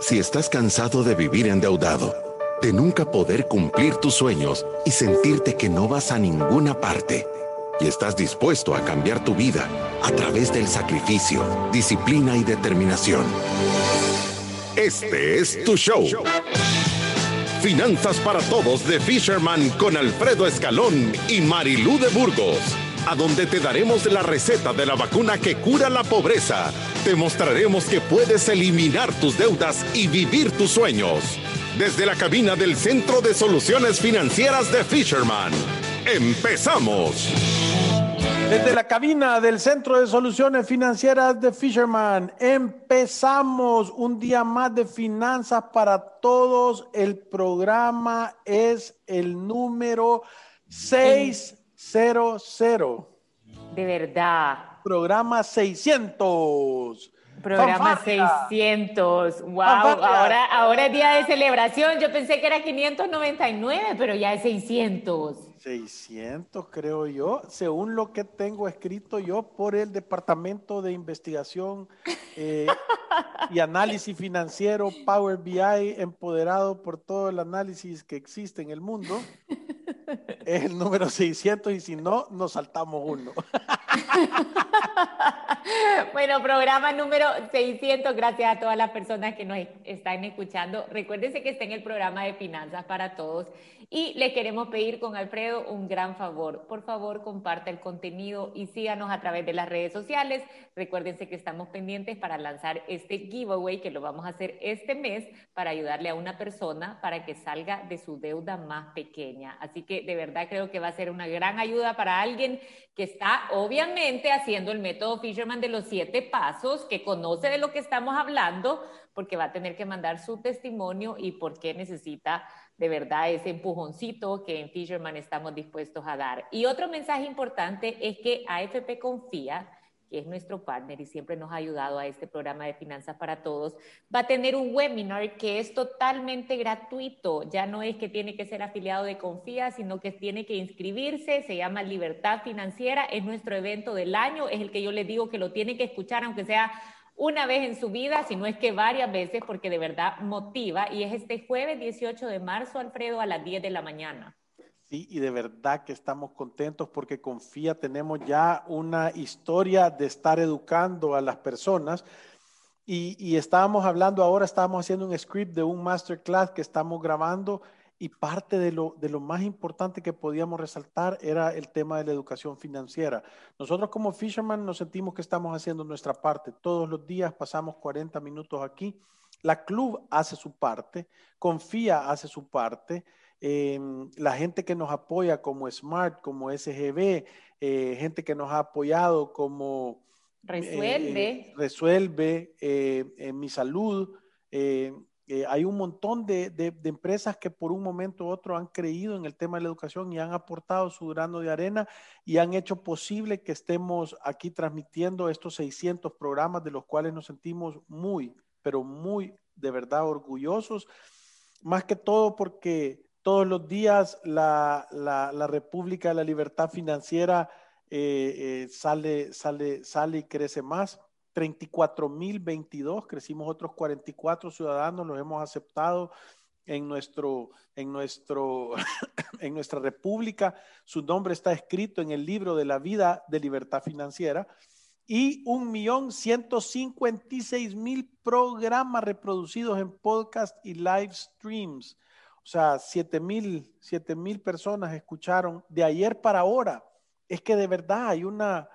Si estás cansado de vivir endeudado, de nunca poder cumplir tus sueños y sentirte que no vas a ninguna parte, y estás dispuesto a cambiar tu vida a través del sacrificio, disciplina y determinación. Este es tu show. Finanzas para Todos de Fisherman con Alfredo Escalón y Marilú de Burgos, a donde te daremos la receta de la vacuna que cura la pobreza. Te mostraremos que puedes eliminar tus deudas y vivir tus sueños. Desde la cabina del Centro de Soluciones Financieras de Fisherman. ¡Empezamos! Desde la cabina del Centro de Soluciones Financieras de Fisherman, empezamos un día más de finanzas para todos. El programa es el número 600. De verdad. Programa 600. Programa 600. Wow, ahora, ahora es día de celebración. Yo pensé que era 599, pero ya es 600. 600, creo yo, según lo que tengo escrito yo por el Departamento de Investigación eh, y Análisis Financiero, Power BI, empoderado por todo el análisis que existe en el mundo. Es el número 600 y si no, nos saltamos uno. bueno, programa número 600. Gracias a todas las personas que nos están escuchando. Recuérdense que está en el programa de Finanzas para Todos y le queremos pedir con Alfredo un gran favor. Por favor, comparta el contenido y síganos a través de las redes sociales. Recuérdense que estamos pendientes para lanzar este giveaway que lo vamos a hacer este mes para ayudarle a una persona para que salga de su deuda más pequeña. Así que de verdad creo que va a ser una gran ayuda para alguien que está obviamente haciendo el método Fisherman de los siete pasos, que conoce de lo que estamos hablando, porque va a tener que mandar su testimonio y por qué necesita de verdad ese empujoncito que en Fisherman estamos dispuestos a dar. Y otro mensaje importante es que AFP Confía, que es nuestro partner y siempre nos ha ayudado a este programa de Finanzas para Todos, va a tener un webinar que es totalmente gratuito. Ya no es que tiene que ser afiliado de Confía, sino que tiene que inscribirse. Se llama Libertad Financiera. Es nuestro evento del año. Es el que yo les digo que lo tiene que escuchar, aunque sea una vez en su vida, si no es que varias veces, porque de verdad motiva. Y es este jueves 18 de marzo, Alfredo, a las 10 de la mañana. Sí, y de verdad que estamos contentos porque confía, tenemos ya una historia de estar educando a las personas. Y, y estábamos hablando ahora, estábamos haciendo un script de un masterclass que estamos grabando y parte de lo, de lo más importante que podíamos resaltar era el tema de la educación financiera. Nosotros como Fisherman nos sentimos que estamos haciendo nuestra parte. Todos los días pasamos 40 minutos aquí. La club hace su parte, Confía hace su parte. Em, la gente que nos apoya como Smart, como SGB, eh, gente que nos ha apoyado como... Resuelve. Eh, resuelve, eh, Mi Salud, eh, hay un montón de, empresas que por un momento u otro han creído en el tema de la educación y han aportado su grano de arena y han hecho posible que estemos aquí transmitiendo estos 600 programas de los cuales nos sentimos muy, pero muy de verdad orgullosos, más que todo porque todos los días la, República de la Libertad Financiera eh, eh, sale, sale, sale y crece más 34.022, crecimos otros 44 ciudadanos, los hemos aceptado en, nuestro, en, nuestro, en nuestra república. Su nombre está escrito en el libro de la vida de libertad financiera. Y un millón ciento mil programas reproducidos en podcast y live streams. O sea, siete mil, siete mil personas escucharon de ayer para ahora. Es que de verdad hay una,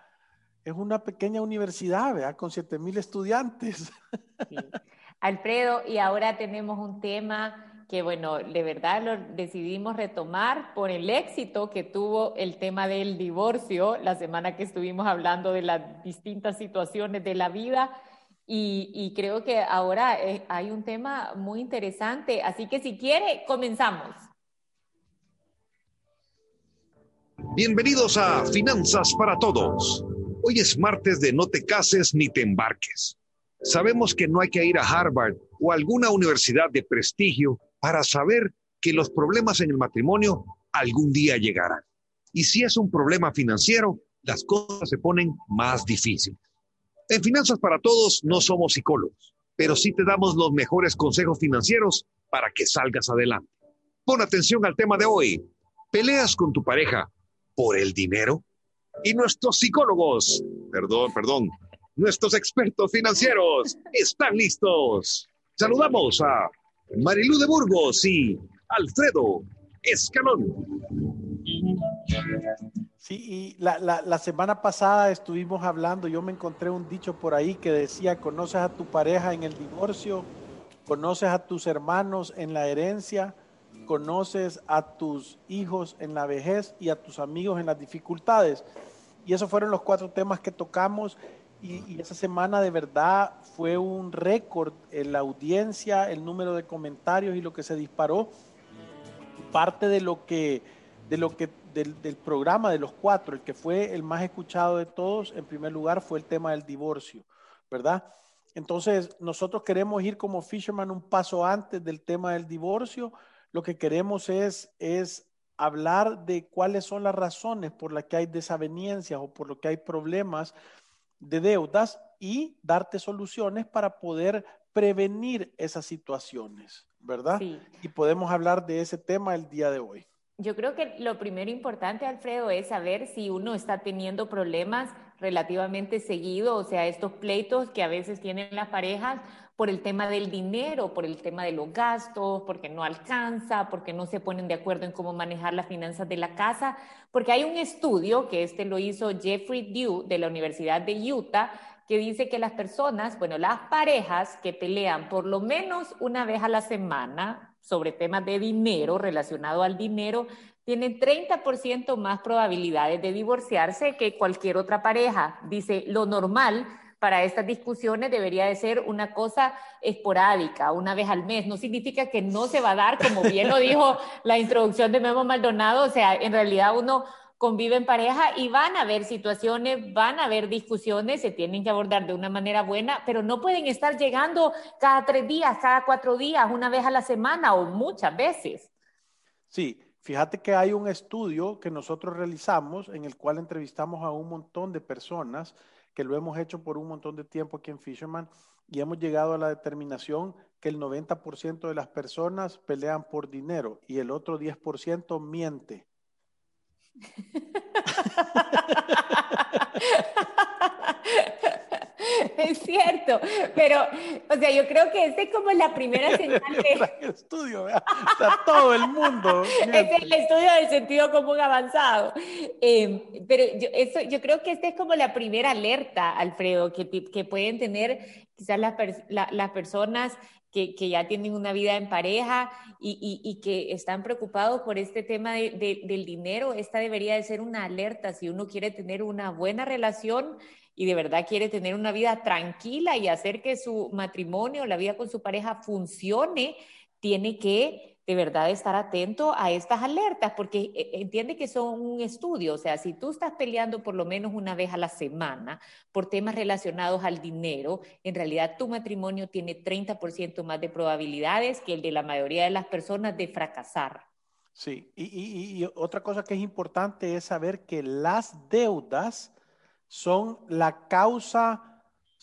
es una pequeña universidad, ¿verdad? Con 7 mil estudiantes. Alfredo, y ahora tenemos un tema que, bueno, de verdad lo decidimos retomar por el éxito que tuvo el tema del divorcio la semana que estuvimos hablando de las distintas situaciones de la vida. Y, creo que ahora eh, hay un tema muy interesante. Así que si quiere, comenzamos. Bienvenidos a Finanzas para Todos Hoy es martes de no te cases ni te embarques. Sabemos que no hay que ir a Harvard o alguna universidad de prestigio para saber que los problemas en el matrimonio algún día llegarán. Y si es un problema financiero, las cosas se ponen más difíciles. En Finanzas para Todos no somos psicólogos, pero sí te damos los mejores consejos financieros para que salgas adelante. Pon atención al tema de hoy. ¿Peleas con tu pareja por el dinero? Y nuestros psicólogos, perdón, perdón, nuestros expertos financieros están listos. Saludamos a Marilú de Burgos y Alfredo Escalón. Sí, y la, la, semana pasada estuvimos hablando, yo me encontré un dicho por ahí que decía, conoces a tu pareja en el divorcio, conoces a tus hermanos en la herencia, conoces a tus hijos en la vejez y a tus amigos en las dificultades. Y esos fueron los cuatro temas que tocamos y, y esa semana de verdad fue un récord en la audiencia, el número de comentarios y lo que se disparó. Parte de lo que, de lo que del, programa de los cuatro, el que fue el más escuchado de todos, en primer lugar, fue el tema del divorcio, ¿verdad? Entonces, nosotros queremos ir como Fisherman un paso antes del tema del divorcio. Lo que queremos es, es hablar de cuáles son las razones por las que hay desavenencias o por lo que hay problemas de deudas y darte soluciones para poder prevenir esas situaciones, ¿verdad? Y podemos hablar de ese tema el día de hoy. Yo creo que lo primero importante, Alfredo, es saber si uno está teniendo problemas relativamente seguido, o sea, estos pleitos que a veces tienen las parejas por el tema del dinero, por el tema de los gastos, porque no alcanza, porque no se ponen de acuerdo en cómo manejar las finanzas de la casa, porque hay un estudio que este lo hizo Jeffrey Dew de la Universidad de Utah, que dice que las personas, bueno, las parejas que pelean por lo menos una vez a la semana, sobre temas de dinero, relacionado al dinero, tienen 30% más probabilidades de divorciarse que cualquier otra pareja. Dice, lo normal para estas discusiones debería de ser una cosa esporádica, una vez al mes. No significa que no se va a dar, como bien lo dijo la introducción de Memo Maldonado, o sea, en realidad uno convive en pareja y van a haber situaciones, van a haber discusiones, se tienen que abordar de una manera buena, pero no pueden estar llegando cada tres días, cada cuatro días, una vez a la semana o muchas veces. Sí, fíjate que hay un estudio que nosotros realizamos en el cual entrevistamos a un montón de personas que lo hemos hecho por un montón de tiempo aquí en Fisherman y hemos llegado a la determinación que el 90% de las personas pelean por dinero y el otro 10% miente. Es cierto, pero, o sea, yo creo que esta es como la primera señal de... estudio, está todo el mundo. es el estudio del sentido común avanzado. Em, pero yo, eso, yo creo que esta es como la primera alerta, Alfredo, que, que pueden tener quizás las, las personas que, ya tienen una vida en pareja y, que están preocupados por este tema del dinero, esta debería de ser una alerta. Si uno quiere tener una buena relación y de verdad quiere tener una vida tranquila y hacer que su matrimonio, la vida con su pareja funcione, tiene que de verdad estar atento a estas alertas, porque eh, entiende que son un estudio, o sea, si tú estás peleando por lo menos una vez a la semana por temas relacionados al dinero, en realidad tu matrimonio tiene 30% más de probabilidades que el de la mayoría de las personas de fracasar. Sí, y, y otra cosa que es importante es saber que las deudas son la causa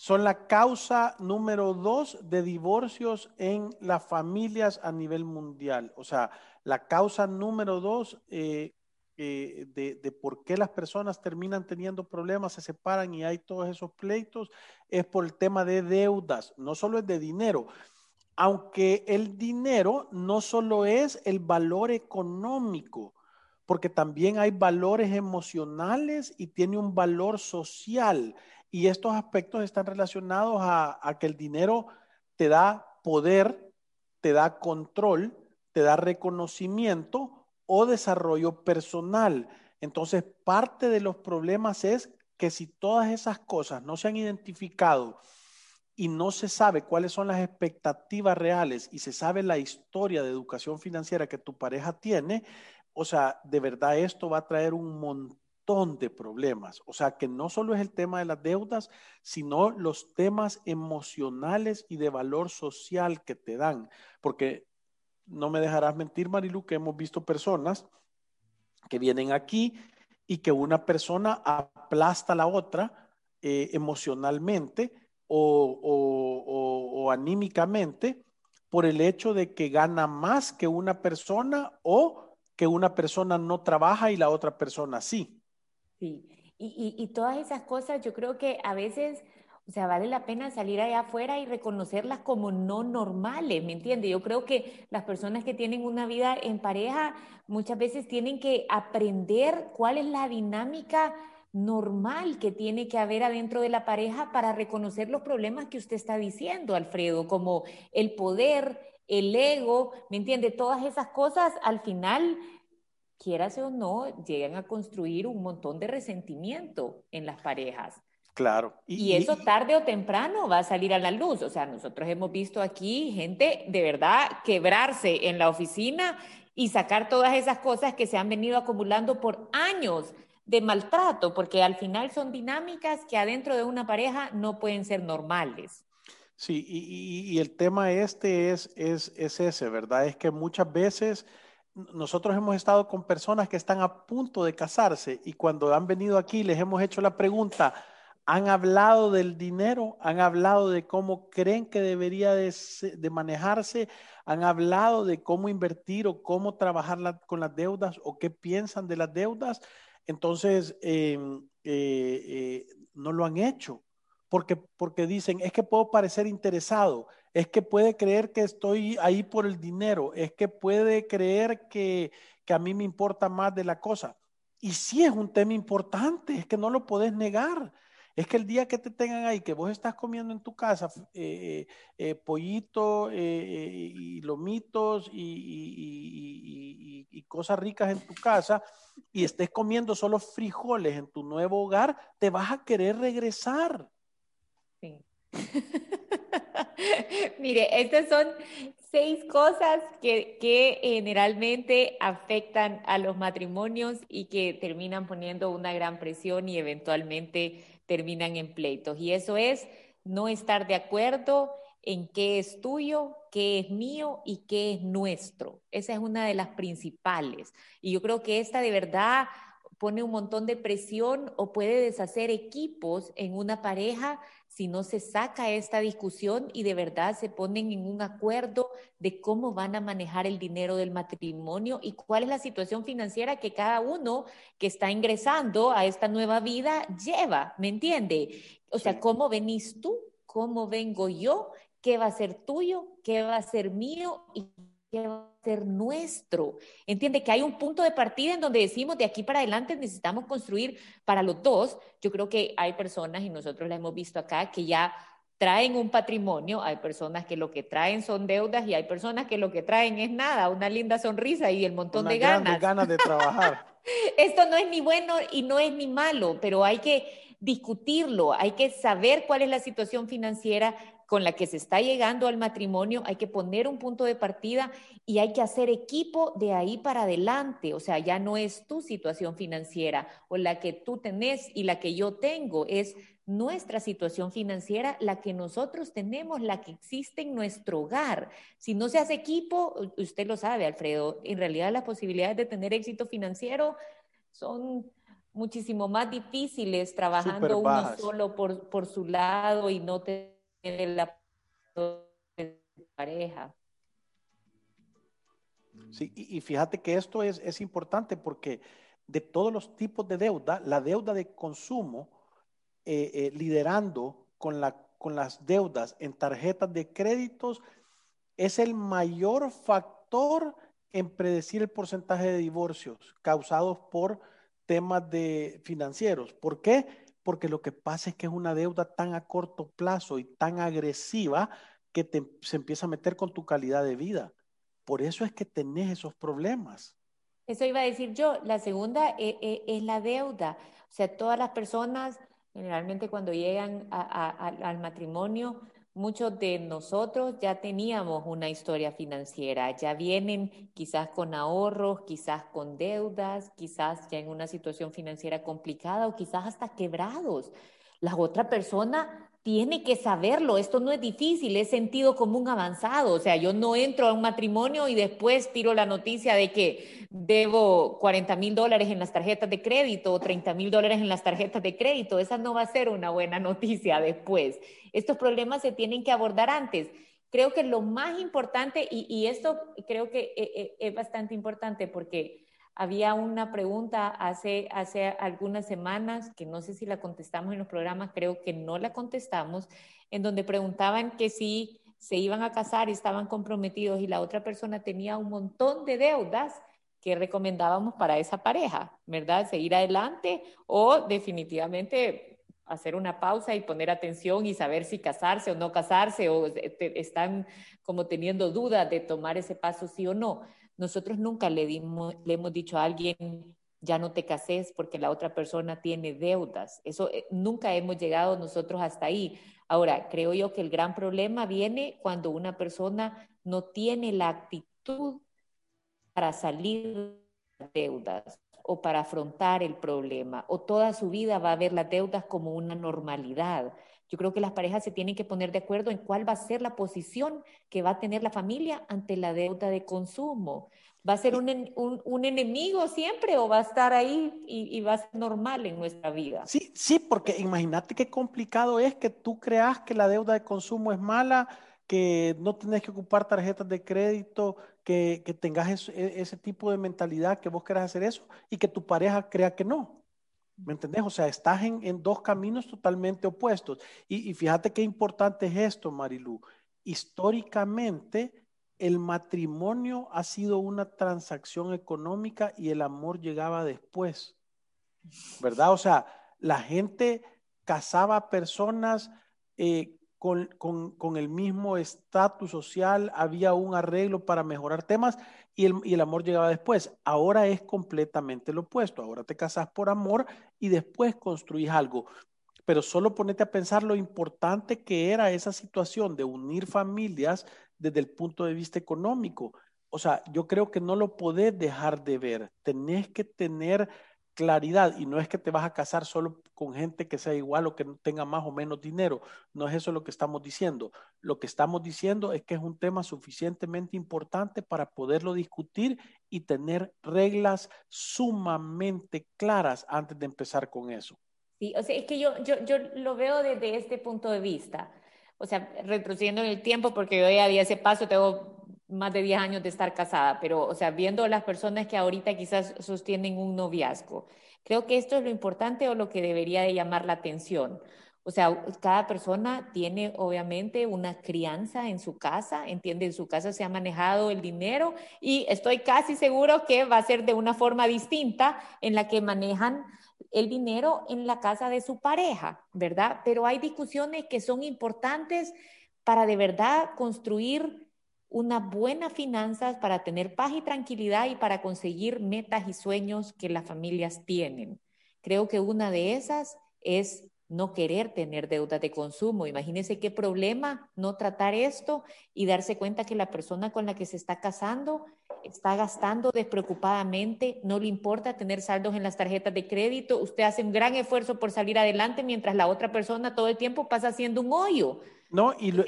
son la causa número dos de divorcios en las familias a nivel mundial. O sea, la causa número dos eh, eh, de, por qué las personas terminan teniendo problemas, se separan y hay todos esos pleitos, es por el tema de deudas, no solo es de dinero. Aunque el dinero no solo es el valor económico, porque también hay valores emocionales y tiene un valor social. Y estos aspectos están relacionados a, que el dinero te da poder, te da control, te da reconocimiento o desarrollo personal. Entonces, parte de los problemas es que si todas esas cosas no se han identificado y no se sabe cuáles son las expectativas reales y se sabe la historia de educación financiera que tu pareja tiene, o sea, de verdad esto va a traer un montón de problemas. O sea, que no solo es el tema de las deudas, sino los temas emocionales y de valor social que te dan. Porque no me dejarás mentir, Marilu, que hemos visto personas que vienen aquí y que una persona aplasta a la otra eh, emocionalmente o, anímicamente por el hecho de que gana más que una persona o que una persona no trabaja y la otra persona sí. Sí, y, y todas esas cosas yo creo que a veces o sea, vale la pena salir allá afuera y reconocerlas como no normales, ¿me entiende? Yo creo que las personas que tienen una vida en pareja muchas veces tienen que aprender cuál es la dinámica normal que tiene que haber adentro de la pareja para reconocer los problemas que usted está diciendo, Alfredo, como el poder, el ego, ¿me entiende? Todas esas cosas al final, quierase o no, llegan a construir un montón de resentimiento en las parejas. Claro. Y, eso tarde o temprano va a salir a la luz. O sea, nosotros hemos visto aquí gente de verdad quebrarse en la oficina y sacar todas esas cosas que se han venido acumulando por años de maltrato, porque al final son dinámicas que adentro de una pareja no pueden ser normales. Sí, y, el tema este es, es, es ese, ¿verdad? Es que muchas veces nosotros hemos estado con personas que están a punto de casarse y cuando han venido aquí les hemos hecho la pregunta, han hablado del dinero, han hablado de cómo creen que debería de, manejarse, han hablado de cómo invertir o cómo trabajar con las deudas o qué piensan de las deudas. Entonces, em, eh, eh, no lo han hecho porque, porque dicen, es que puedo parecer interesado, es que puede creer que estoy ahí por el dinero, es que puede creer que, que a mí me importa más de la cosa. Y sí es un tema importante, es que no lo puedes negar. Es que el día que te tengan ahí, que vos estás comiendo en tu casa eh, eh, eh pollito eh, y lomitos y, y, cosas ricas en tu casa y estés comiendo solo frijoles en tu nuevo hogar, te vas a querer regresar. Sí. Mire, estas son seis cosas que, que, generalmente afectan a los matrimonios y que terminan poniendo una gran presión y eventualmente terminan en pleitos. Y eso es no estar de acuerdo en qué es tuyo, qué es mío y qué es nuestro. Esa es una de las principales. Y yo creo que esta de verdad pone un montón de presión o puede deshacer equipos en una pareja si no se saca esta discusión y de verdad se ponen en un acuerdo de cómo van a manejar el dinero del matrimonio y cuál es la situación financiera que cada uno que está ingresando a esta nueva vida lleva, ¿me entiende? O sea, ¿cómo venís tú? ¿Cómo vengo yo? ¿Qué va a ser tuyo? ¿Qué va a ser mío? ¿Y qué va a ser nuestro. Entiende que hay un punto de partida en donde decimos de aquí para adelante necesitamos construir para los dos. Yo creo que hay personas, y nosotros la hemos visto acá, que ya traen un patrimonio, hay personas que lo que traen son deudas y hay personas que lo que traen es nada, una linda sonrisa y el montón de ganas. ganas de trabajar. Esto no es ni bueno y no es ni malo, pero hay que discutirlo, hay que saber cuál es la situación financiera con la que se está llegando al matrimonio, hay que poner un punto de partida y hay que hacer equipo de ahí para adelante. O sea, ya no es tu situación financiera o la que tú tenés y la que yo tengo, es nuestra situación financiera, la que nosotros tenemos, la que existe en nuestro hogar. Si no se hace equipo, usted lo sabe, Alfredo, en realidad las posibilidades de tener éxito financiero son muchísimo más difíciles trabajando uno solo por, por su lado y no tener el apoyo de pareja. Sí, y, fíjate que esto es, es, importante porque de todos los tipos de deuda, la deuda de consumo, eh, eh, liderando con, la, con las deudas en tarjetas de créditos, es el mayor factor en predecir el porcentaje de divorcios causados por temas de financieros. ¿Por qué? Porque lo que pasa es que es una deuda tan a corto plazo y tan agresiva que se empieza a meter con tu calidad de vida. Por eso es que tenés esos problemas. Eso iba a decir yo. La segunda eh, eh, es, la deuda. O sea, todas las personas, generalmente cuando llegan al matrimonio, Muchos de nosotros ya teníamos una historia financiera, ya vienen quizás con ahorros, quizás con deudas, quizás ya en una situación financiera complicada o quizás hasta quebrados. La otra persona tiene que saberlo. Esto no es difícil, es sentido común avanzado. O sea, yo no entro a un matrimonio y después tiro la noticia de que debo 40 mil dólares en las tarjetas de crédito o 30 mil dólares en las tarjetas de crédito. Esa no va a ser una buena noticia después. Estos problemas se tienen que abordar antes. Creo que lo más importante, y, esto creo que eh, eh, es bastante importante porque había una pregunta hace, hace algunas semanas, que no sé si la contestamos en los programas, creo que no la contestamos, en donde preguntaban que si se iban a casar y estaban comprometidos y la otra persona tenía un montón de deudas, que recomendábamos para esa pareja, ¿verdad? Seguir adelante o definitivamente hacer una pausa y poner atención y saber si casarse o no casarse o están como teniendo dudas de tomar ese paso sí o no. Nosotros nunca le, dimos, le hemos dicho a alguien, ya no te cases porque la otra persona tiene deudas. Eso eh, nunca hemos llegado nosotros hasta ahí. Ahora, creo yo que el gran problema viene cuando una persona no tiene la actitud para salir de deudas o para afrontar el problema, o toda su vida va a ver las deudas como una normalidad. Yo creo que las parejas se tienen que poner de acuerdo en cuál va a ser la posición que va a tener la familia ante la deuda de consumo. ¿Va a ser un, enemigo siempre o va a estar ahí y, va a ser normal en nuestra vida? Sí, sí, porque imagínate qué complicado es que tú creas que la deuda de consumo es mala, que no tenés que ocupar tarjetas de crédito, que, tengas e, ese tipo de mentalidad, que vos querás hacer eso y que tu pareja crea que no. ¿Me entendés? O sea, estás en, dos caminos totalmente opuestos. Y, fíjate qué importante es esto, Marilu. Históricamente, el matrimonio ha sido una transacción económica y el amor llegaba después. ¿Verdad? O sea, la gente casaba personas eh, con, con, el mismo estatus social, había un arreglo para mejorar temas y el, y el, amor llegaba después. Ahora es completamente lo opuesto. Ahora te casas por amor y después construís algo. Pero solo ponete a pensar lo importante que era esa situación de unir familias desde el punto de vista económico. O sea, yo creo que no lo podés dejar de ver. Tenés que tener claridad y no es que te vas a casar solo con gente que sea igual o que tenga más o menos dinero, no es eso lo que estamos diciendo. Lo que estamos diciendo es que es un tema suficientemente importante para poderlo discutir y tener reglas sumamente claras antes de empezar con eso. Sí, o sea, es que yo, yo, yo lo veo desde este punto de vista. O sea, retrocediendo en el tiempo, porque yo ya di ese paso, tengo más de 10 años de estar casada, pero, o sea, viendo las personas que ahorita quizás sostienen un noviazgo, creo que esto es lo importante o lo que debería de llamar la atención. O sea, cada persona tiene obviamente una crianza en su casa, entiende, en su casa se ha manejado el dinero y estoy casi seguro que va a ser de una forma distinta en la que manejan el dinero en la casa de su pareja, ¿verdad? Pero hay discusiones que son importantes para de verdad construir unas buenas finanzas para tener paz y tranquilidad y para conseguir metas y sueños que las familias tienen. Creo que una de esas es no querer tener deuda de consumo. Imagínense qué problema no tratar esto y darse cuenta que la persona con la que se está casando está gastando despreocupadamente, no le importa tener saldos en las tarjetas de crédito, usted hace un gran esfuerzo por salir adelante mientras la otra persona todo el tiempo pasa haciendo un hoyo. No, y lo,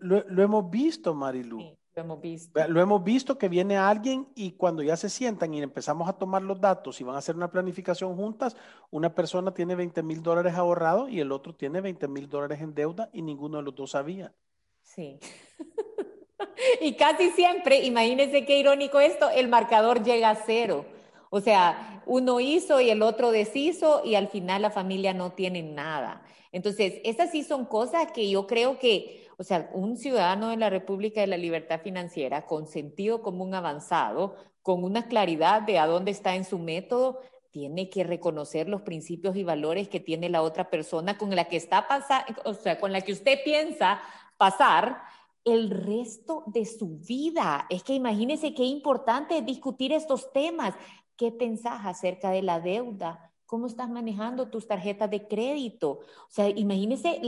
lo, hemos visto, Marilu. lo hemos visto. Lo hemos visto que viene alguien y cuando ya se sientan y empezamos a tomar los datos y van a hacer una planificación juntas, una persona tiene 20 mil dólares ahorrados y el otro tiene 20 mil dólares en deuda y ninguno de los dos sabía. Sí. y casi siempre, imagínense qué irónico esto, el marcador llega a cero. O sea, uno hizo y el otro deshizo y al final la familia no tiene nada. Entonces, esas sí son cosas que yo creo que, o sea, un ciudadano de la República de la Libertad Financiera con sentido común avanzado, con una claridad de a dónde está en su método, tiene que reconocer los principios y valores que tiene la otra persona con la que está pasando, o sea, con la que usted piensa pasar el resto de su vida. Es que imagínese qué importante es discutir estos temas. ¿Qué pensás acerca de la deuda? ¿Cómo estás manejando tus tarjetas de crédito? O sea, imagínese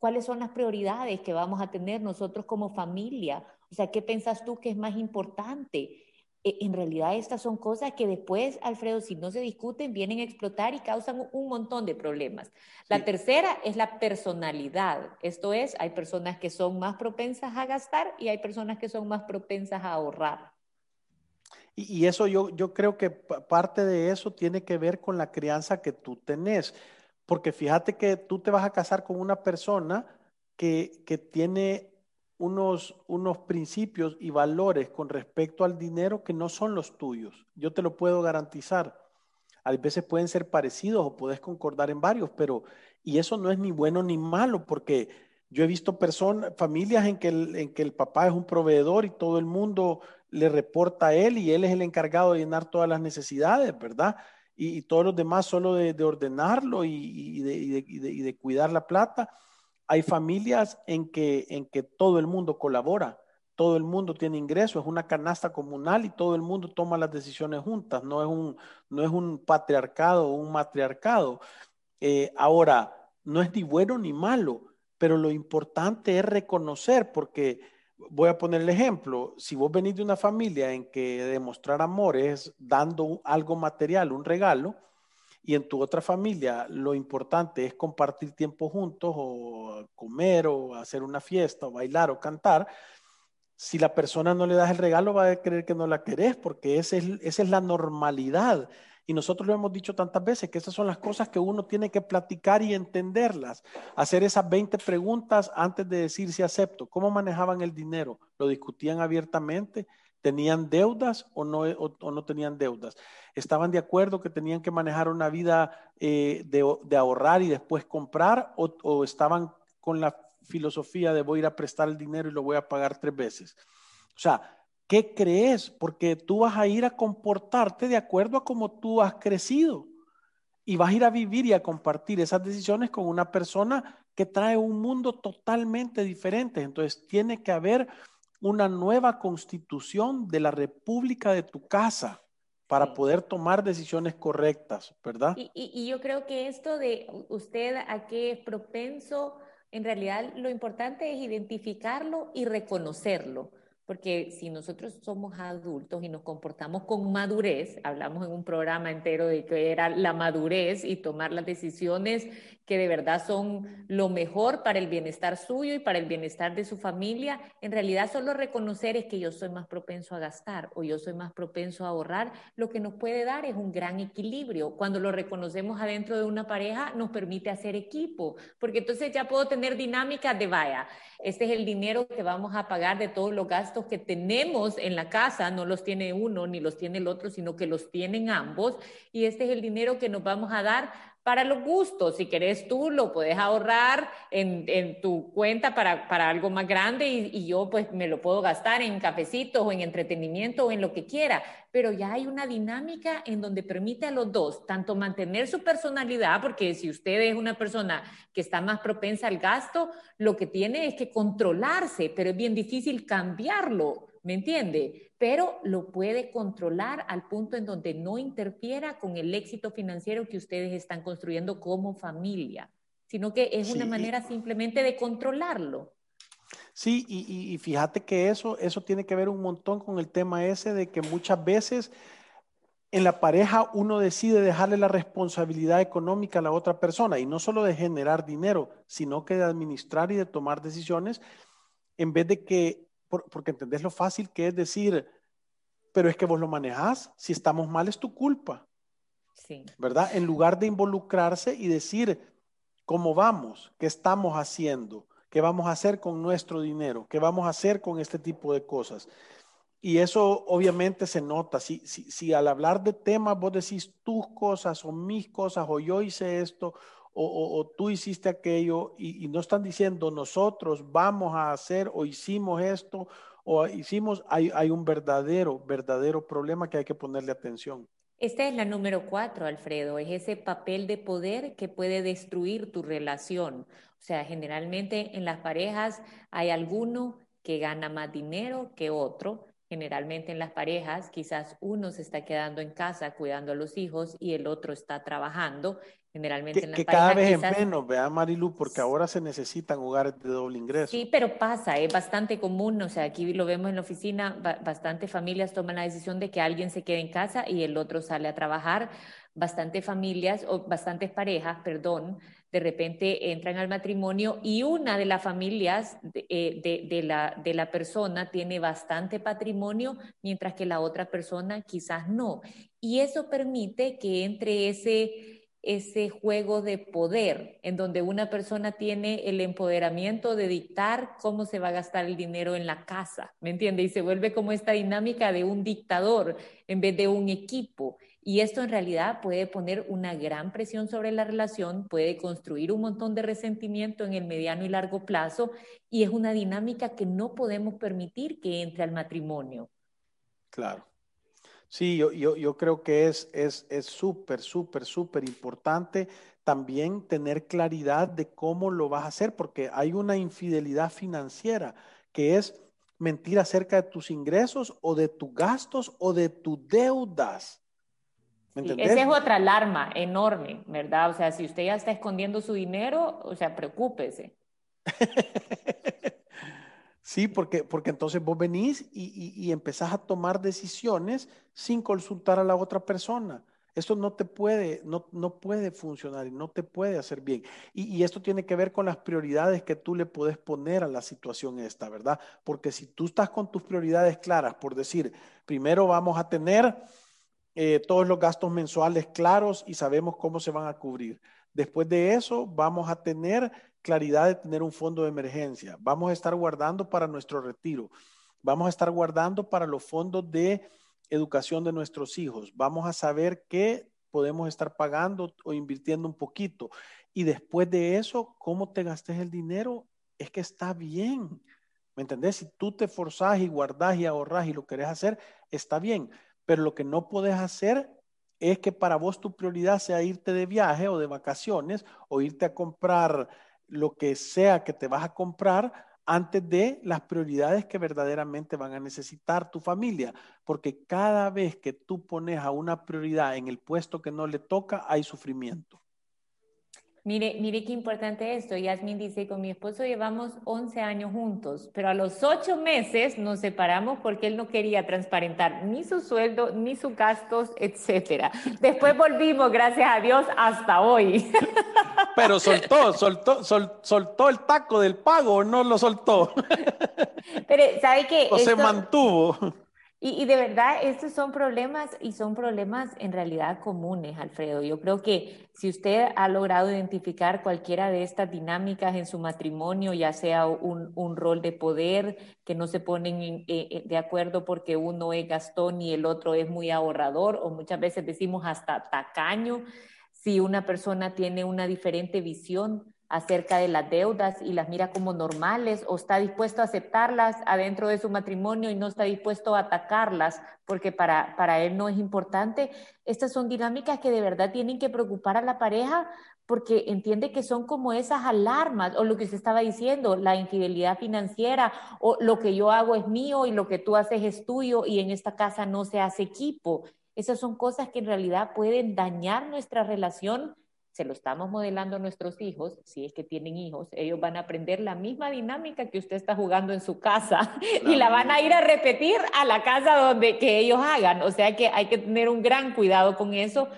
cuáles son las prioridades que vamos a tener nosotros como familia. O sea, ¿qué piensas tú que es más importante? e, en realidad estas son cosas que después, Alfredo, si no se discuten, vienen a explotar y causan un montón de problemas. La tercera es la personalidad. Esto es, hay personas que son más propensas a gastar y hay personas que son más propensas a ahorrar. Y, eso yo, yo creo que parte de eso tiene que ver con la crianza que tú tenés. Porque fíjate que tú te vas a casar con una persona que, que tiene unos, unos principios y valores con respecto al dinero que no son los tuyos. Yo te lo puedo garantizar. A veces pueden ser parecidos o puedes concordar en varios, pero y eso no es ni bueno ni malo, porque yo he visto personas, familias en que, el, en que el papá es un proveedor y todo el mundo le reporta a él y él es el encargado de llenar todas las necesidades, ¿verdad? Y, todos los demás solo de, ordenarlo y, de, y de cuidar la plata hay familias en que, en que todo el mundo colabora, todo el mundo tiene ingresos, es una canasta comunal y todo el mundo toma las decisiones juntas, no es un, no es un patriarcado o un matriarcado. Eh, ahora, no es ni bueno ni malo, pero lo importante es reconocer, porque voy a poner el ejemplo, si vos venís de una familia en que demostrar amor es dando algo material, un regalo, y en tu otra familia lo importante es compartir tiempo juntos o comer o hacer una fiesta o bailar o cantar, si la persona no le das el regalo va a creer que no la querés porque esa es, esa es la normalidad. Y nosotros lo hemos dicho tantas veces, que esas son las cosas que uno tiene que platicar y entenderlas. Hacer esas 20 preguntas antes de decir si acepto. ¿Cómo manejaban el dinero? ¿Lo discutían abiertamente? ¿Tenían deudas o no, o, no tenían deudas? ¿Estaban de acuerdo que tenían que manejar una vida eh, de, ahorrar y después comprar o, estaban con la filosofía de voy a ir a prestar el dinero y lo voy a pagar tres veces? O sea, ¿qué crees? Porque tú vas a ir a comportarte de acuerdo a cómo tú has crecido y vas a ir a vivir y a compartir esas decisiones con una persona que trae un mundo totalmente diferente. Entonces, tiene que haber una nueva constitución de la república de tu casa para poder tomar decisiones correctas, ¿verdad? Y, yo creo que esto de usted a qué es propenso, en realidad lo importante es identificarlo y reconocerlo. Porque si nosotros somos adultos y nos comportamos con madurez, hablamos en un programa entero de que era la madurez y tomar las decisiones que de verdad son lo mejor para el bienestar suyo y para el bienestar de su familia, en realidad solo reconocer es que yo soy más propenso a gastar o yo soy más propenso a ahorrar, lo que nos puede dar es un gran equilibrio. Cuando lo reconocemos adentro de una pareja, nos permite hacer equipo, porque entonces ya puedo tener dinámicas de vaya, este es el dinero que vamos a pagar de todos los gastos que tenemos en la casa, no los tiene uno ni los tiene el otro, sino que los tienen ambos, y este es el dinero que nos vamos a dar para los gustos. Si querés tú, lo puedes ahorrar en, en tu cuenta para, para, algo más grande y, y, yo pues me lo puedo gastar en cafecitos o en entretenimiento o en lo que quiera. Pero ya hay una dinámica en donde permite a los dos tanto mantener su personalidad, porque si usted es una persona que está más propensa al gasto, lo que tiene es que controlarse, pero es bien difícil cambiarlo ¿me entiende? Pero lo puede controlar al punto en donde no interfiera con el éxito financiero que ustedes están construyendo como familia, sino que es una manera simplemente de controlarlo. Sí, y, fíjate que eso, eso tiene que ver un montón con el tema ese de que muchas veces en la pareja uno decide dejarle la responsabilidad económica a la otra persona y no solo de generar dinero, sino que de administrar y de tomar decisiones en vez de que porque entendés lo fácil que es decir, pero es que vos lo manejás, si estamos mal es tu culpa. Sí. ¿Verdad? En lugar de involucrarse y decir, ¿cómo vamos? ¿Qué estamos haciendo? ¿Qué vamos a hacer con nuestro dinero? ¿Qué vamos a hacer con este tipo de cosas? Y eso obviamente se nota. Si, si, si al hablar de temas vos decís tus cosas o mis cosas o yo hice esto o, tú hiciste aquello y, no están diciendo nosotros vamos a hacer o hicimos esto o hicimos, hay, hay un verdadero, verdadero problema que hay que ponerle atención. Esta es la número cuatro, Alfredo, es ese papel de poder que puede destruir tu relación. O sea, generalmente en las parejas hay alguno que gana más dinero que otro Generalmente en las parejas, quizás uno se está quedando en casa cuidando a los hijos y el otro está trabajando. Generalmente en que cada vez es menos, vea Marilu, porque ahora se necesitan hogares de doble ingreso. Sí, pero pasa, es bastante común, o sea, aquí lo vemos en la oficina, bastantes familias toman la decisión de que alguien se quede en casa y el otro sale a trabajar, bastantes familias o bastantes parejas, perdón, de repente entran al matrimonio y una de las familias de, eh, de, la, de la persona tiene bastante patrimonio, mientras que la otra persona quizás no. Y eso permite que entre ese ese juego de poder en donde una persona tiene el empoderamiento de dictar cómo se va a gastar el dinero en la casa, ¿me entiende? Y se vuelve como esta dinámica de un dictador en vez de un equipo. Y esto en realidad puede poner una gran presión sobre la relación, puede construir un montón de resentimiento en el mediano y largo plazo y es una dinámica que no podemos permitir que entre al matrimonio. Claro. Sí, yo, yo, creo que es súper, es, súper, súper importante también tener claridad de cómo lo vas a hacer, porque hay una infidelidad financiera que es mentir acerca de tus ingresos o de tus gastos o de tus deudas. ¿Me esa es otra alarma enorme, ¿verdad? O sea, si usted ya está escondiendo su dinero, o sea, preocúpese. Sí, porque, porque entonces vos venís y, y, empezás a tomar decisiones sin consultar a la otra persona. Esto no te puede, no, no puede funcionar y no te puede hacer bien. Y, y, esto tiene que ver con las prioridades que tú le puedes poner a la situación esta, ¿verdad? Porque si tú estás con tus prioridades claras, por decir, primero vamos a tener eh, todos los gastos mensuales claros y sabemos cómo se van a cubrir. Después de eso, vamos a tener claridad de tener un fondo de emergencia. Vamos a estar guardando para nuestro retiro. Vamos a estar guardando para los fondos de educación de nuestros hijos. Vamos a saber qué podemos estar pagando o invirtiendo un poquito. Y después de eso, cómo te gastes el dinero, es que está bien. ¿Me entendés? Si tú te forzás y guardás y ahorrás y lo querés hacer, está bien. Pero lo que no puedes hacer es que para vos tu prioridad sea irte de viaje o de vacaciones o irte a comprar lo que sea que te vas a comprar antes de las prioridades que verdaderamente van a necesitar tu familia, porque cada vez que tú pones a una prioridad en el puesto que no le toca, hay sufrimiento. Mire, mire qué importante esto. Yasmin dice, con mi esposo llevamos 11 años juntos, pero a los 8 meses nos separamos porque él no quería transparentar ni su sueldo, ni sus gastos, etc. Después volvimos, gracias a Dios, hasta hoy. Pero soltó, soltó, soltó el taco del pago no lo soltó. Pero, ¿sabe qué? O se mantuvo. Y, de verdad, estos son problemas y son problemas en realidad comunes, Alfredo. Yo creo que si usted ha logrado identificar cualquiera de estas dinámicas en su matrimonio, ya sea un, rol de poder, que no se ponen eh, eh, de acuerdo porque uno es gastón y el otro es muy ahorrador, o muchas veces decimos hasta tacaño, si una persona tiene una diferente visión acerca de las deudas y las mira como normales o está dispuesto a aceptarlas adentro de su matrimonio y no está dispuesto a atacarlas porque para, para él no es importante. Estas son dinámicas que de verdad tienen que preocupar a la pareja porque entiende que son como esas alarmas o lo que usted estaba diciendo, la infidelidad financiera o lo que yo hago es mío y lo que tú haces es tuyo y en esta casa no se hace equipo. Esas son cosas que en realidad pueden dañar nuestra relación se lo estamos modelando a nuestros hijos, si es que tienen hijos, ellos van a aprender la misma dinámica que usted está jugando en su casa y la van a ir a repetir a la casa donde que ellos hagan. O sea que hay que tener un gran cuidado con eso.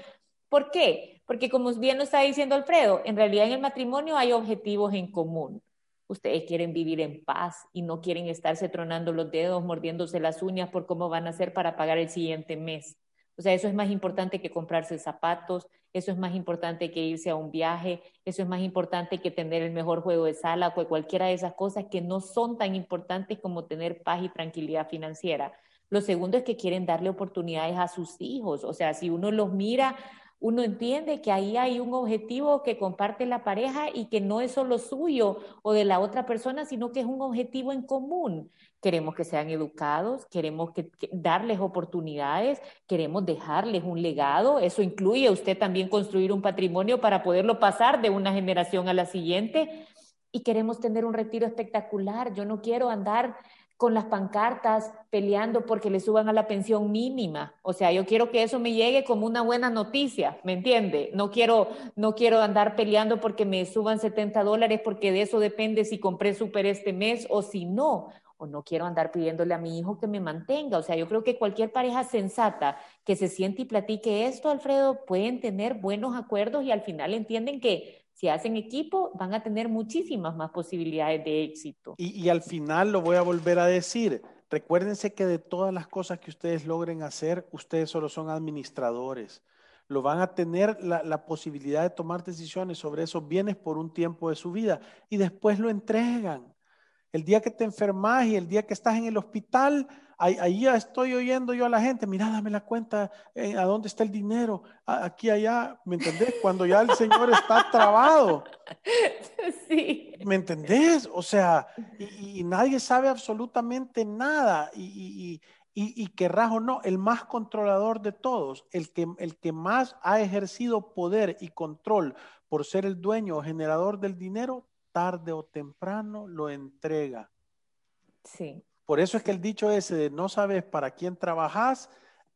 ¿Por qué? Porque como bien lo está diciendo Alfredo, en realidad en el matrimonio hay objetivos en común. Ustedes quieren vivir en paz y no quieren estarse tronando los dedos, mordiéndose las uñas por cómo van a hacer para pagar el siguiente mes. O sea, eso es más importante que comprarse zapatos, eso es más importante que irse a un viaje, eso es más importante que tener el mejor juego de sala o cualquiera de esas cosas que no son tan importantes como tener paz y tranquilidad financiera. Lo segundo es que quieren darle oportunidades a sus hijos. O sea, si uno los mira uno entiende que ahí hay un objetivo que comparte la pareja y que no es solo suyo o de la otra persona, sino que es un objetivo en común. Queremos que sean educados, queremos que, darles oportunidades, queremos dejarles un legado. Eso incluye usted también construir un patrimonio para poderlo pasar de una generación a la siguiente. Y queremos tener un retiro espectacular. Yo no quiero andar con las pancartas peleando porque le suban a la pensión mínima. O sea, yo quiero que eso me llegue como una buena noticia, ¿me entiende? No quiero, no quiero andar peleando porque me suban 70 dólares porque de eso depende si compré súper este mes o si no. O no quiero andar pidiéndole a mi hijo que me mantenga. O sea, yo creo que cualquier pareja sensata que se siente y platique esto, Alfredo, pueden tener buenos acuerdos y al final entienden que si hacen equipo, van a tener muchísimas más posibilidades de éxito. Y, al final lo voy a volver a decir. Recuérdense que de todas las cosas que ustedes logren hacer, ustedes solo son administradores. Lo van a tener la, posibilidad de tomar decisiones sobre esos bienes por un tiempo de su vida y después lo entregan. El día que te enfermas y el día que estás en el hospital, ahí, ya estoy oyendo yo a la gente, mira, dame la cuenta, eh, ¿a dónde está el dinero? Aquí, allá, ¿me entendés? Cuando ya el Señor está trabado. Sí. ¿Me entendés? O sea, y, nadie sabe absolutamente nada. Y, y, y, querrás o no, el más controlador de todos, el que, el que más ha ejercido poder y control por ser el dueño o generador del dinero, tarde o temprano lo entrega. Sí. Por eso es que el dicho ese de no sabes para quién trabajas,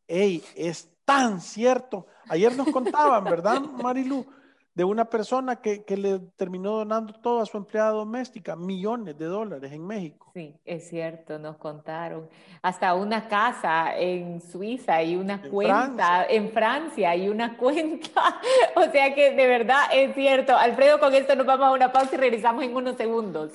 hey, es tan cierto. Ayer nos contaban, ¿verdad, Marilu? De una persona que, que, le terminó donando todo a su empleada doméstica, millones de dólares en México. Sí, es cierto, nos contaron. Hasta una casa en Suiza y una cuenta en Francia y una cuenta. o sea que de verdad es cierto. Alfredo, con esto nos vamos a una pausa y regresamos en unos segundos.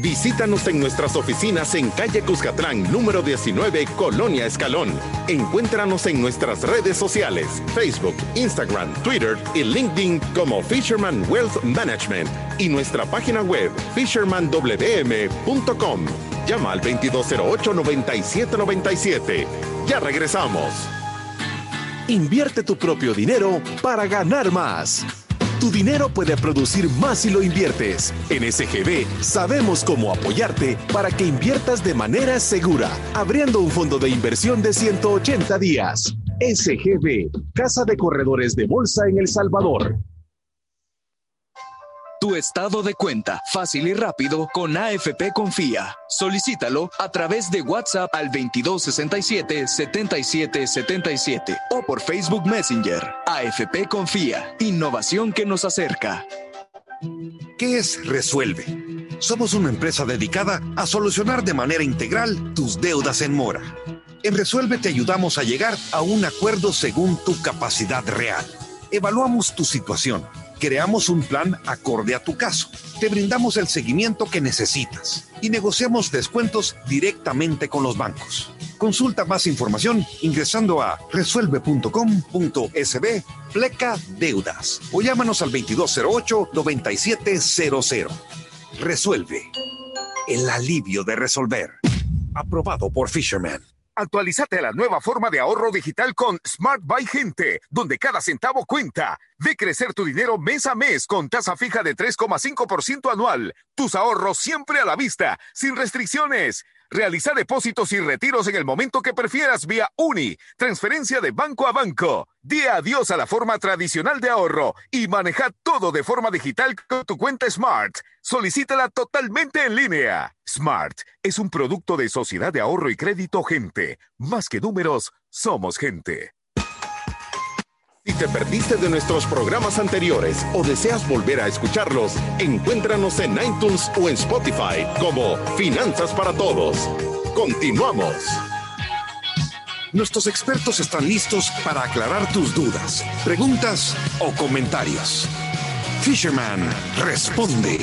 Visítanos en nuestras oficinas en calle Cuscatlán, número 19, Colonia Escalón. Encuéntranos en nuestras redes sociales, Facebook, Instagram, Twitter y LinkedIn como Fisherman Wealth Management y nuestra página web fishermanwm.com. Llama al 2208-9797. Ya regresamos. Invierte tu propio dinero para ganar más. Tu dinero puede producir más si lo inviertes. En SGB sabemos cómo apoyarte para que inviertas de manera segura, abriendo un fondo de inversión de 180 días. SGB, Casa de Corredores de Bolsa en El Salvador. Tu estado de cuenta, fácil y rápido, con AFP Confía. Solicítalo a través de WhatsApp al 2267-7777 o por Facebook Messenger. AFP Confía, innovación que nos acerca. ¿Qué es Resuelve? Somos una empresa dedicada a solucionar de manera integral tus deudas en mora. En Resuelve te ayudamos a llegar a un acuerdo según tu capacidad real. Evaluamos tu situación creamos un plan acorde a tu caso. Te brindamos el seguimiento que necesitas y negociamos descuentos directamente con los bancos. Consulta más información ingresando a resuelve.com.sb pleca deudas o llámanos al 2208-9700. Resuelve. El alivio de resolver. Aprobado por Fisherman. Actualízate a la nueva forma de ahorro digital con Smart Buy Gente, donde cada centavo cuenta. Ve crecer tu dinero mes a mes con tasa fija de 3,5% anual. Tus ahorros siempre a la vista, sin restricciones. Realiza depósitos y retiros en el momento que prefieras vía UNI, transferencia de banco a banco. Di adiós a la forma tradicional de ahorro y maneja todo de forma digital con tu cuenta Smart. Solicítala totalmente en línea. Smart es un producto de Sociedad de Ahorro y Crédito Gente. Más que números, somos gente. Si te perdiste de nuestros programas anteriores o deseas volver a escucharlos, encuéntranos en iTunes o en Spotify como Finanzas para Todos. Continuamos. Nuestros expertos están listos para aclarar tus dudas, preguntas o comentarios. Fisherman responde.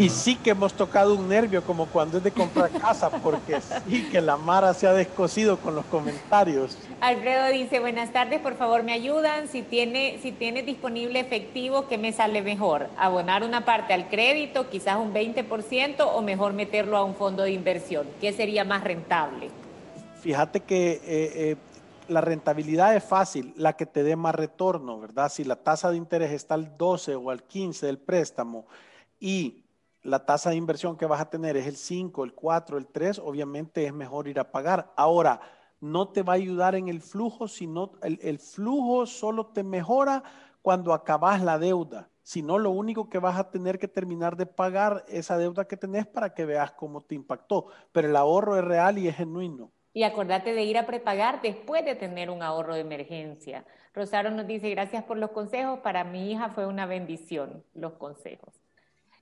Y sí que hemos tocado un nervio como cuando es de comprar casa, porque sí que la Mara se ha descosido con los comentarios. Alfredo dice, buenas tardes, por favor me ayudan. Si tiene, si tiene disponible efectivo, ¿qué me sale mejor? ¿Abonar una parte al crédito, quizás un 20%, o mejor meterlo a un fondo de inversión? ¿Qué sería más rentable? Fíjate que eh, eh, la rentabilidad es fácil, la que te dé más retorno, ¿verdad? Si la tasa de interés está al 12 o al 15 del préstamo y la tasa de inversión que vas a tener es el 5, el 4, el 3, obviamente es mejor ir a pagar. Ahora, no te va a ayudar en el flujo, sino el, el flujo solo te mejora cuando acabas la deuda, sino lo único que vas a tener que terminar de pagar esa deuda que tenés para que veas cómo te impactó. Pero el ahorro es real y es genuino. Y acordate de ir a prepagar después de tener un ahorro de emergencia. Rosario nos dice, gracias por los consejos. Para mi hija fue una bendición los consejos.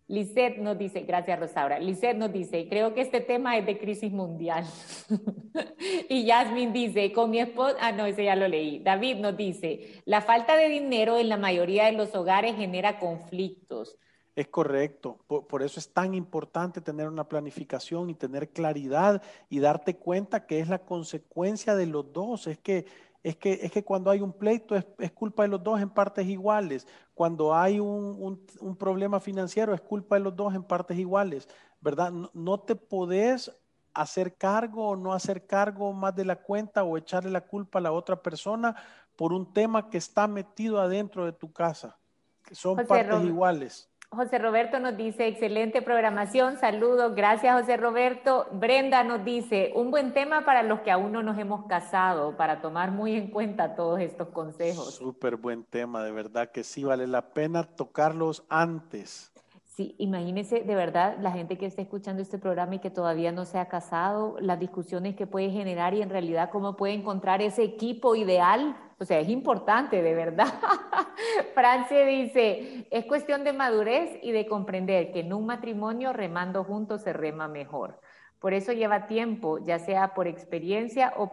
Lisette nos dice, gracias Rosaura, Lisette nos dice, creo que este tema es de crisis mundial. y Yasmin dice, con mi esposa, ah, no, ese ya lo leí. David nos dice, la falta de dinero en la mayoría de los hogares genera conflictos. Es correcto, por, por, eso es tan importante tener una planificación y tener claridad y darte cuenta que es la consecuencia de los dos. Es que es que, es que cuando hay un pleito es, es, culpa de los dos en partes iguales. Cuando hay un, un, un, problema financiero es culpa de los dos en partes iguales, ¿verdad? No, no, te podés hacer cargo o no hacer cargo más de la cuenta o echarle la culpa a la otra persona por un tema que está metido adentro de tu casa. Que son José partes Rom iguales. José Roberto nos dice, excelente programación, saludos, gracias José Roberto. Brenda nos dice, un buen tema para los que aún no nos hemos casado, para tomar muy en cuenta todos estos consejos. Súper buen tema, de verdad que sí, vale la pena tocarlos antes. Sí, imagínese de verdad la gente que está escuchando este programa y que todavía no se ha casado, las discusiones que puede generar y en realidad cómo puede encontrar ese equipo ideal. O sea, es importante, de verdad. Francia dice, es cuestión de madurez y de comprender que en un matrimonio remando juntos se rema mejor. Por eso lleva tiempo, ya sea por experiencia o,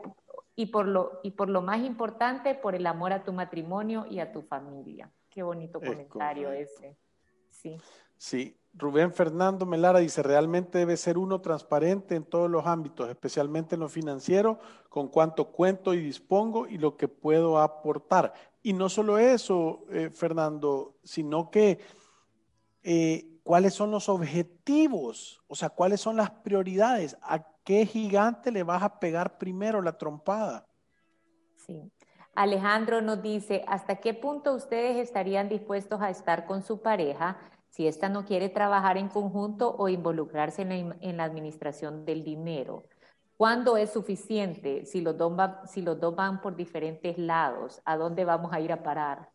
y, por lo, y por lo más importante, por el amor a tu matrimonio y a tu familia. Qué bonito comentario ese. Sí. Sí, Rubén Fernando Melara dice, realmente debe ser uno transparente en todos los ámbitos, especialmente en lo financiero, con cuánto cuento y dispongo y lo que puedo aportar. Y no solo eso, eh, Fernando, sino que eh, cuáles son los objetivos, o sea, cuáles son las prioridades, a qué gigante le vas a pegar primero la trompada. Sí. Alejandro nos dice, ¿hasta qué punto ustedes estarían dispuestos a estar con su pareja? Si ésta no quiere trabajar en conjunto o involucrarse en la, administración del dinero. ¿Cuándo es suficiente si los, dos va, si los dos van por diferentes lados? ¿A dónde vamos a ir a parar?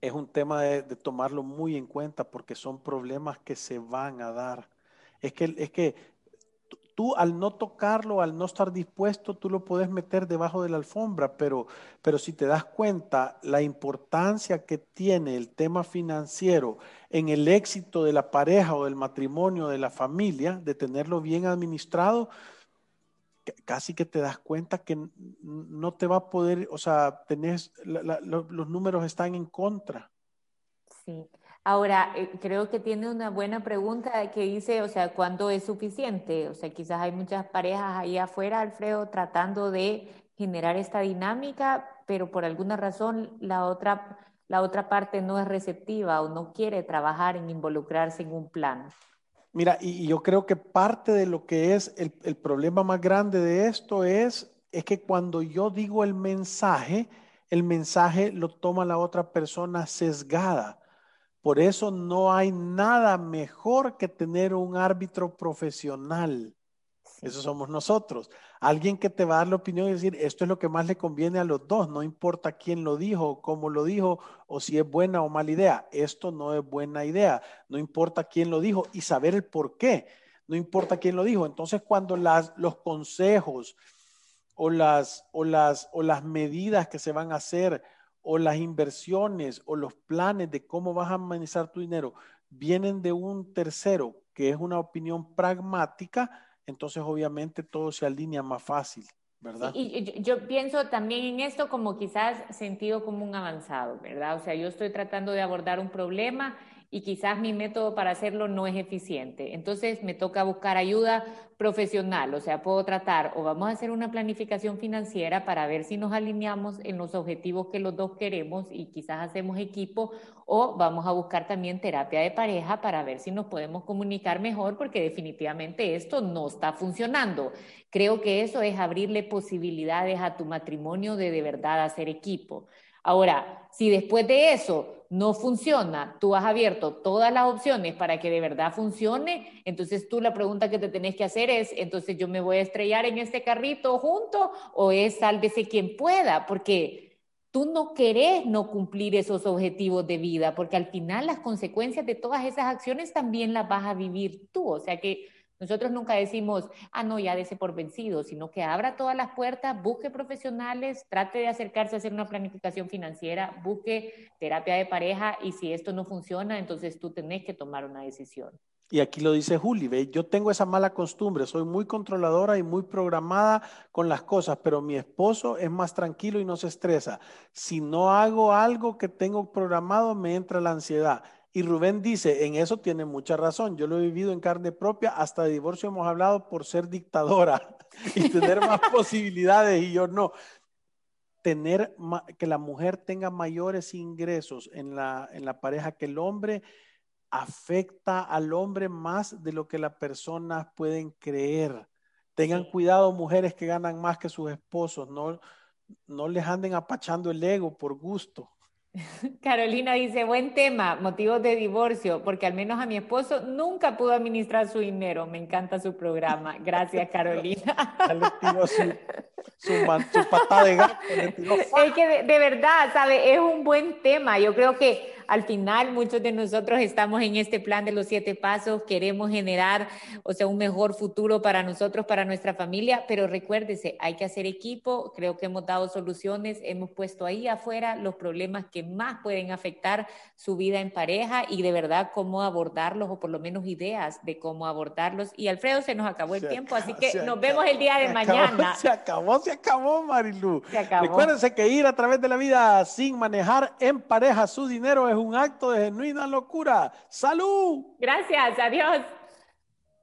Es un tema de, de tomarlo muy en cuenta porque son problemas que se van a dar. Es que, es que tú al no tocarlo, al no estar dispuesto, tú lo puedes meter debajo de la alfombra, pero, pero si te das cuenta la importancia que tiene el tema financiero en el éxito de la pareja o del matrimonio, de la familia, de tenerlo bien administrado, casi que te das cuenta que no te va a poder, o sea, tenés, la, los números están en contra. Sí. Ahora, eh, creo que tiene una buena pregunta que dice, o sea, ¿cuándo es suficiente? O sea, quizás hay muchas parejas ahí afuera, Alfredo, tratando de generar esta dinámica, pero por alguna razón la otra, la otra parte no es receptiva o no quiere trabajar en involucrarse en un plan. Mira, y, yo creo que parte de lo que es el, el problema más grande de esto es, es que cuando yo digo el mensaje, el mensaje lo toma la otra persona sesgada por eso no hay nada mejor que tener un árbitro profesional. Eso somos nosotros. Alguien que te va a dar la opinión y decir, esto es lo que más le conviene a los dos, no importa quién lo dijo, cómo lo dijo, o si es buena o mala idea. Esto no es buena idea, no importa quién lo dijo y saber el por qué, no importa quién lo dijo. Entonces, cuando las, los consejos o las, o, las, o las medidas que se van a hacer o las inversiones o los planes de cómo vas a administrar tu dinero vienen de un tercero que es una opinión pragmática, entonces obviamente todo se alinea más fácil, ¿verdad? y yo, pienso también en esto como quizás sentido común avanzado, ¿verdad? O sea, yo estoy tratando de abordar un problema y quizás mi método para hacerlo no es eficiente. Entonces me toca buscar ayuda profesional, o sea, puedo tratar o vamos a hacer una planificación financiera para ver si nos alineamos en los objetivos que los dos queremos y quizás hacemos equipo o vamos a buscar también terapia de pareja para ver si nos podemos comunicar mejor porque definitivamente esto no está funcionando. Creo que eso es abrirle posibilidades a tu matrimonio de de verdad hacer equipo. Ahora, si después de eso no funciona, tú has abierto todas las opciones para que de verdad funcione, entonces tú la pregunta que te tenés que hacer es, entonces yo me voy a estrellar en este carrito junto o es sálvese quien pueda, porque tú no querés no cumplir esos objetivos de vida, porque al final las consecuencias de todas esas acciones también las vas a vivir tú. O sea que nosotros nunca decimos, ah, no, ya dese por vencido, sino que abra todas las puertas, busque profesionales, trate de acercarse a hacer una planificación financiera, busque terapia de pareja y si esto no funciona, entonces tú tenés que tomar una decisión. Y aquí lo dice Juli, ¿ve? yo tengo esa mala costumbre, soy muy controladora y muy programada con las cosas, pero mi esposo es más tranquilo y no se estresa. Si no hago algo que tengo programado, me entra la ansiedad. Y Rubén dice, en eso tiene mucha razón, yo lo he vivido en carne propia, hasta de divorcio hemos hablado por ser dictadora y tener más posibilidades y yo no. Tener que la mujer tenga mayores ingresos en la, en la pareja que el hombre afecta al hombre más de lo que las personas pueden creer. Tengan cuidado, mujeres que ganan más que sus esposos, no, no les anden apachando el ego por gusto. Carolina dice, buen tema, motivos de divorcio, porque al menos a mi esposo nunca pudo administrar su dinero. Me encanta su programa. Gracias, Carolina. su, patada de gato. Es que de, de verdad, ¿sabe? Es un buen tema. Yo creo que al final muchos de nosotros estamos en este plan de los siete pasos, queremos generar, o sea, un mejor futuro para nosotros, para nuestra familia, pero recuérdese, hay que hacer equipo, creo que hemos dado soluciones, hemos puesto ahí afuera los problemas que más pueden afectar su vida en pareja y de verdad cómo abordarlos o por lo menos ideas de cómo abordarlos. Y Alfredo, se nos acabó el tiempo, así que nos vemos el día de mañana. se acabó, se acabó, Marilu. Se acabó. Recuérdense que ir a través de la vida sin manejar en pareja su dinero es un acto de genuina locura. ¡Salud! Gracias, adiós.